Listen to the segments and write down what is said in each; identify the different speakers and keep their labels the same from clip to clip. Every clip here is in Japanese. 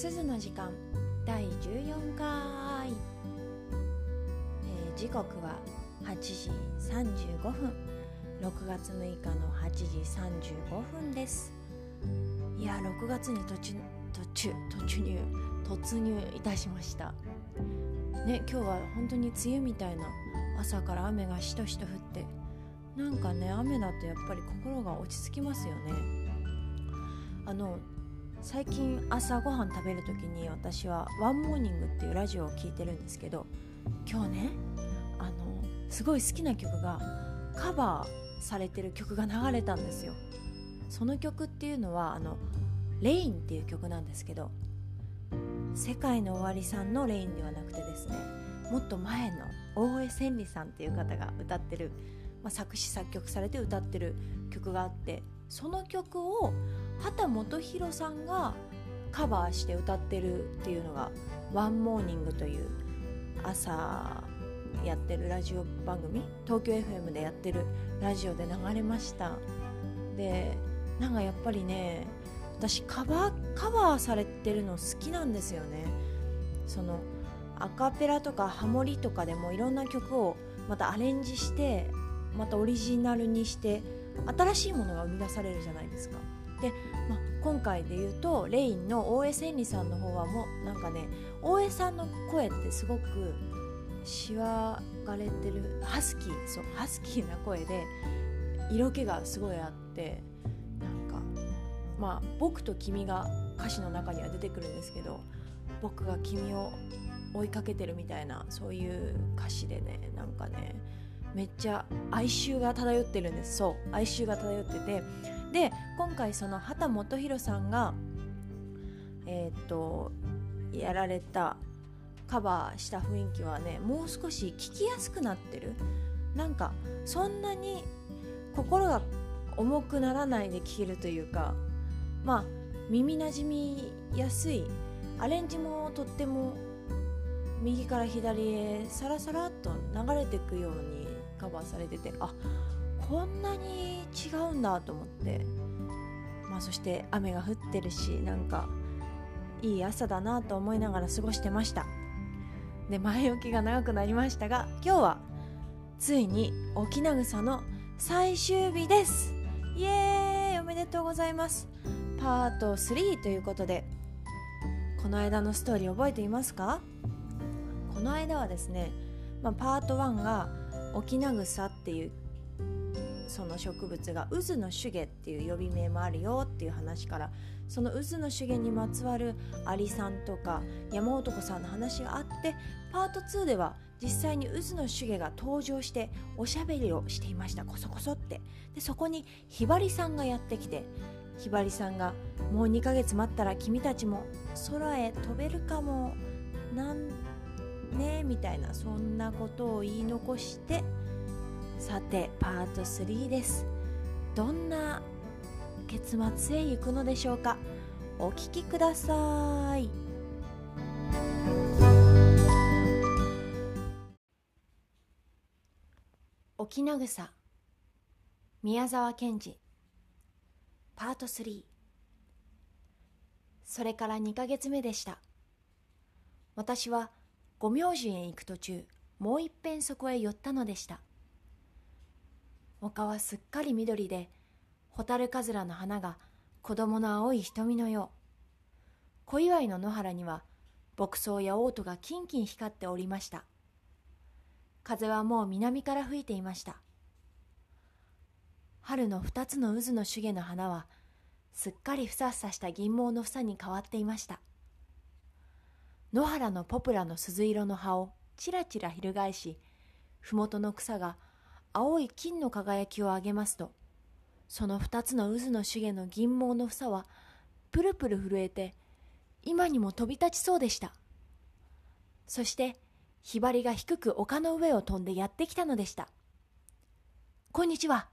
Speaker 1: 鈴の時間第14回、えー時刻は8時35分。6月6日の8時35分です。いや6月に途中途中突入突入いたしました。ね今日は本当に梅雨みたいな朝から雨がしとしと降ってなんかね雨だとやっぱり心が落ち着きますよね。あの最近朝ごはん食べる時に私は「ワンモーニング」っていうラジオを聴いてるんですけど今日ねあのすごい好きな曲がカバーされてる曲が流れたんですよ。その曲っていうのはあの「レイン」っていう曲なんですけど世界の終わりさんのレインではなくてですねもっと前の大江千里さんっていう方が歌ってる、まあ、作詞作曲されて歌ってる曲があってその曲を秦基博さんがカバーして歌ってるっていうのが「ワンモーニングという朝やってるラジオ番組東京 FM でやってるラジオで流れました。でなんかやっぱりね私カバーカバーされてるの好きなんですよね。そのアカペラとかハモリとかでもいろんな曲をまたアレンジしてまたオリジナルにして新しいものが生み出されるじゃないですか。で、まあ、今回で言うとレインの大江千里さんの方はもうなんかね大江さんの声ってすごくしわがれてるハスキーそうハスキーな声で色気がすごいあってなんかまあ「僕と君」が歌詞の中には出てくるんですけど僕が君を追いかけてるみたいなそういう歌詞でねなんかねめっちゃ哀愁が漂ってるんです。そう哀愁が漂っててで今回その畑基博さんがえーっとやられたカバーした雰囲気はねもう少し聞きやすくなってる。なんかそんなに心が重くならないで聴けるというかまあ耳なじみやすいアレンジもとっても右から左へサラサラっと流れていくようにカバーされててあこんなに違うんだと思って。まあそして雨が降ってるしなんかいい朝だなと思いながら過ごしてました。で前置きが長くなりましたが今日はついに沖縄草の最終日です。イエーイおめでとうございます。パート3ということでこの間のストーリー覚えていますか？この間はですね、まあ、パート1が沖縄草っていうその植物が渦の手芸っていう呼び名もあるよっていう話からその渦の手芸にまつわるアリさんとか山男さんの話があってパート2では実際に渦の手芸が登場しておしゃべりをしていました。こそこそって。でそこにひばりさんがやってきてひばりさんが「もう2ヶ月待ったら君たちも空へ飛べるかもなんね」みたいなそんなことを言い残してさてパート3です。どんな結末へ行くのでしょうか？お聞きください。沖縄草宮沢賢治パート3それから2ヶ月目でした。私は五明寺へ行く途中もう一遍そこへ寄ったのでした。丘はすっかり緑で蛍かずらの花が子供の青い瞳のよう。小祝の野原には牧草やオートがキンキン光っておりました。風はもう南から吹いていました。春の二つの渦の手芸の花はすっかりふさふさした銀毛の房に変わっていました。野原のポプラの鈴色の葉をちらちら翻し麓の草が青い金の輝きを上げますと。その二つの渦の手芸の銀毛の房はプルプル震えて今にも飛び立ちそうでした。そしてひばりが低く丘の上を飛んでやってきたのでした。こんにちは。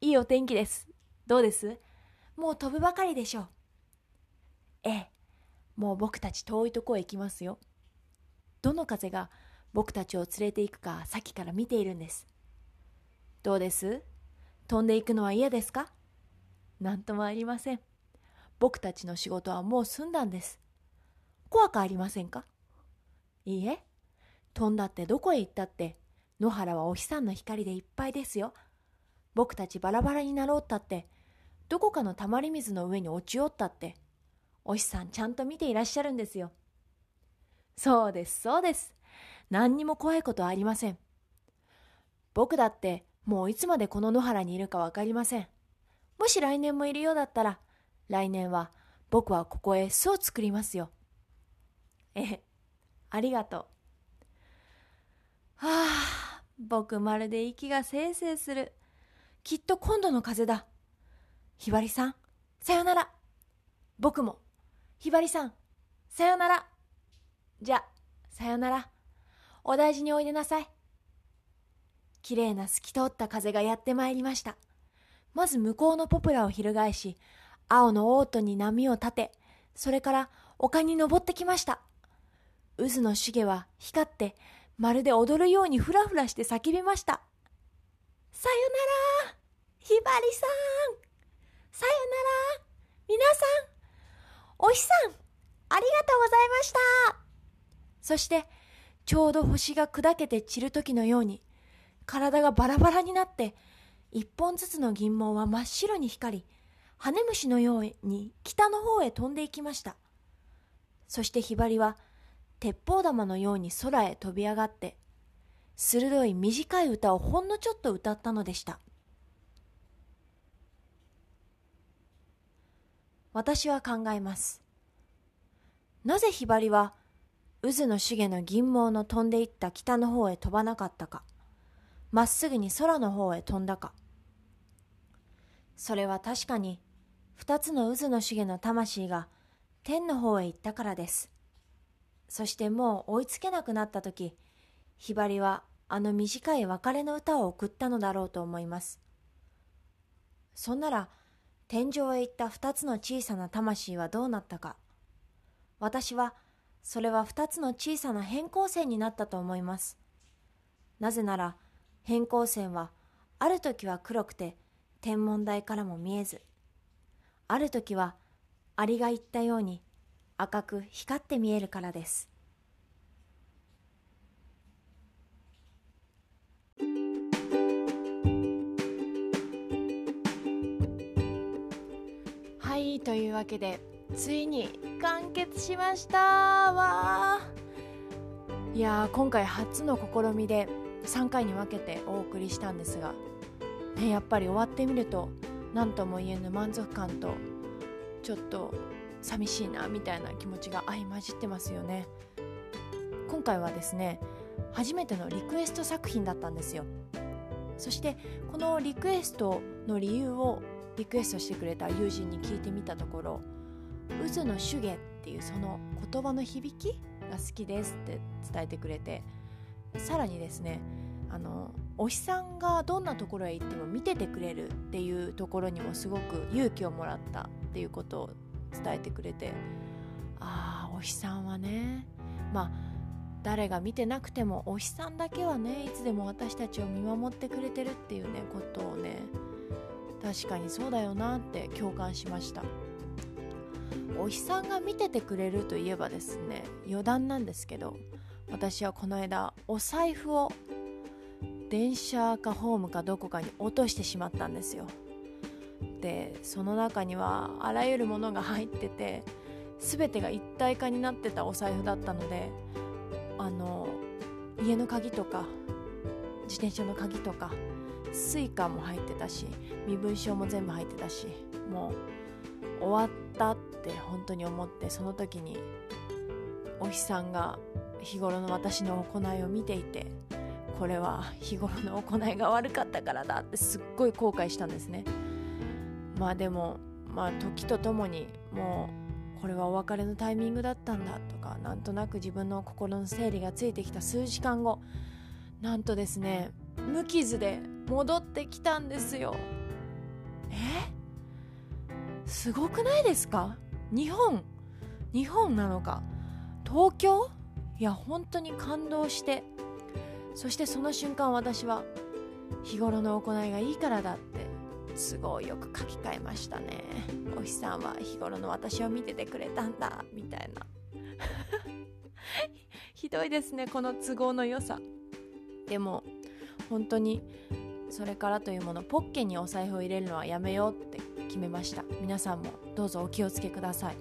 Speaker 1: いいお天気です。どうです？もう飛ぶばかりでしょう。ええもう僕たち遠いとこへ行きますよ。どの風が僕たちを連れて行くかさっきから見ているんです。どうです？飛んでいくのは嫌ですか？何ともありません。僕たちの仕事はもう済んだんです。怖くありませんか？いいえ。飛んだってどこへ行ったって野原はお日さんの光でいっぱいですよ。僕たちバラバラになろうったってどこかのたまり水の上に落ちよったってお日さんちゃんと見ていらっしゃるんですよ。そうですそうです。何にも怖いことはありません。僕だってもういつまでこの野原にいるかわかりません。もし来年もいるようだったら来年は僕はここへ巣を作りますよ。えありがとう。はあ僕まるで息がせいせいする。きっと今度の風だ。ひばりさんさよなら。僕もひばりさんさよなら。じゃさよなら。お大事においでなさい。きれいな透き通った風がやってまいりました。まず向こうのポプラを翻し青のオートに波を立てそれから丘に登ってきました。渦の茂は光ってまるで踊るようにふらふらして叫びました。さよならひばりさん。さよなら皆さん。お日さんありがとうございました。そしてちょうど星が砕けて散る時のように体がバラバラになって一本ずつの銀毛は真っ白に光り羽虫のように北の方へ飛んでいきました。そしてひばりは鉄砲玉のように空へ飛び上がって鋭い短い歌をほんのちょっと歌ったのでした。私は考えます。なぜひばりは渦の茂の銀毛の飛んでいった北の方へ飛ばなかったか。まっすぐに空の方へ飛んだか。それは確かに二つの渦の茂の魂が天の方へ行ったからです。そしてもう追いつけなくなった時ひばりはあの短い別れの歌を送ったのだろうと思います。そんなら天井へ行った二つの小さな魂はどうなったか。私はそれは二つの小さな変更線になったと思います。なぜなら変更線はある時は黒くて天文台からも見えずある時はアリが言ったように赤く光って見えるからです。はいというわけでついに完結しました。わいや今回初の試みで3回に分けてお送りしたんですが、ね、やっぱり終わってみると何とも言えぬ満足感とちょっと寂しいなみたいな気持ちが相混じってますよね。今回はですね初めてのリクエスト作品だったんですよ。そしてこのリクエストの理由をリクエストしてくれた友人に聞いてみたところ「渦の手芸」っていうその言葉の響きが好きですって伝えてくれてさらにですねあのお日さんがどんなところへ行っても見ててくれるっていうところにもすごく勇気をもらったっていうことを伝えてくれてああお日さんはねまあ誰が見てなくてもお日さんだけはねいつでも私たちを見守ってくれてるっていうねことをね確かにそうだよなって共感しました。お日さんが見ててくれるといえばですね余談なんですけど私はこの間お財布を電車かホームかどこかに落としてしまったんですよ。でその中にはあらゆるものが入ってて全てが一体化になってたお財布だったのであの家の鍵とか自転車の鍵とか Suicaも入ってたし身分証も全部入ってたしもう終わったって本当に思ってその時にお日さんが日頃の私の行いを見ていてこれは日頃の行いが悪かったからだってすっごい後悔したんですね。まあでもまあ時とともにもうこれはお別れのタイミングだったんだとかなんとなく自分の心の整理がついてきた数時間後なんとですね無傷で戻ってきたんですよ。え？すごくないですか？日本日本なのか？東京？いや本当に感動して。そしてその瞬間私は日頃の行いがいいからだって都合よく書き換えましたね。お日さんは日頃の私を見ててくれたんだみたいな。ひどいですねこの都合の良さ。でも本当にそれからというものポッケにお財布を入れるのはやめようって決めました。皆さんもどうぞお気をつけください。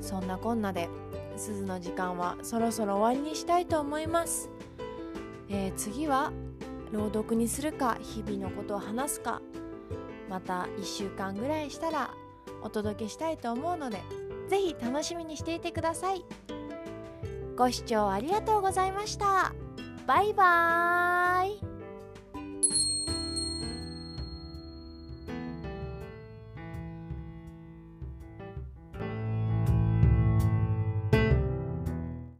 Speaker 1: そんなこんなで鈴の時間はそろそろ終わりにしたいと思います、えー、次は朗読にするか日々のことを話すかまた1週間ぐらいしたらお届けしたいと思うので是非楽しみにしていてください。ご視聴ありがとうございました。バイバーイ。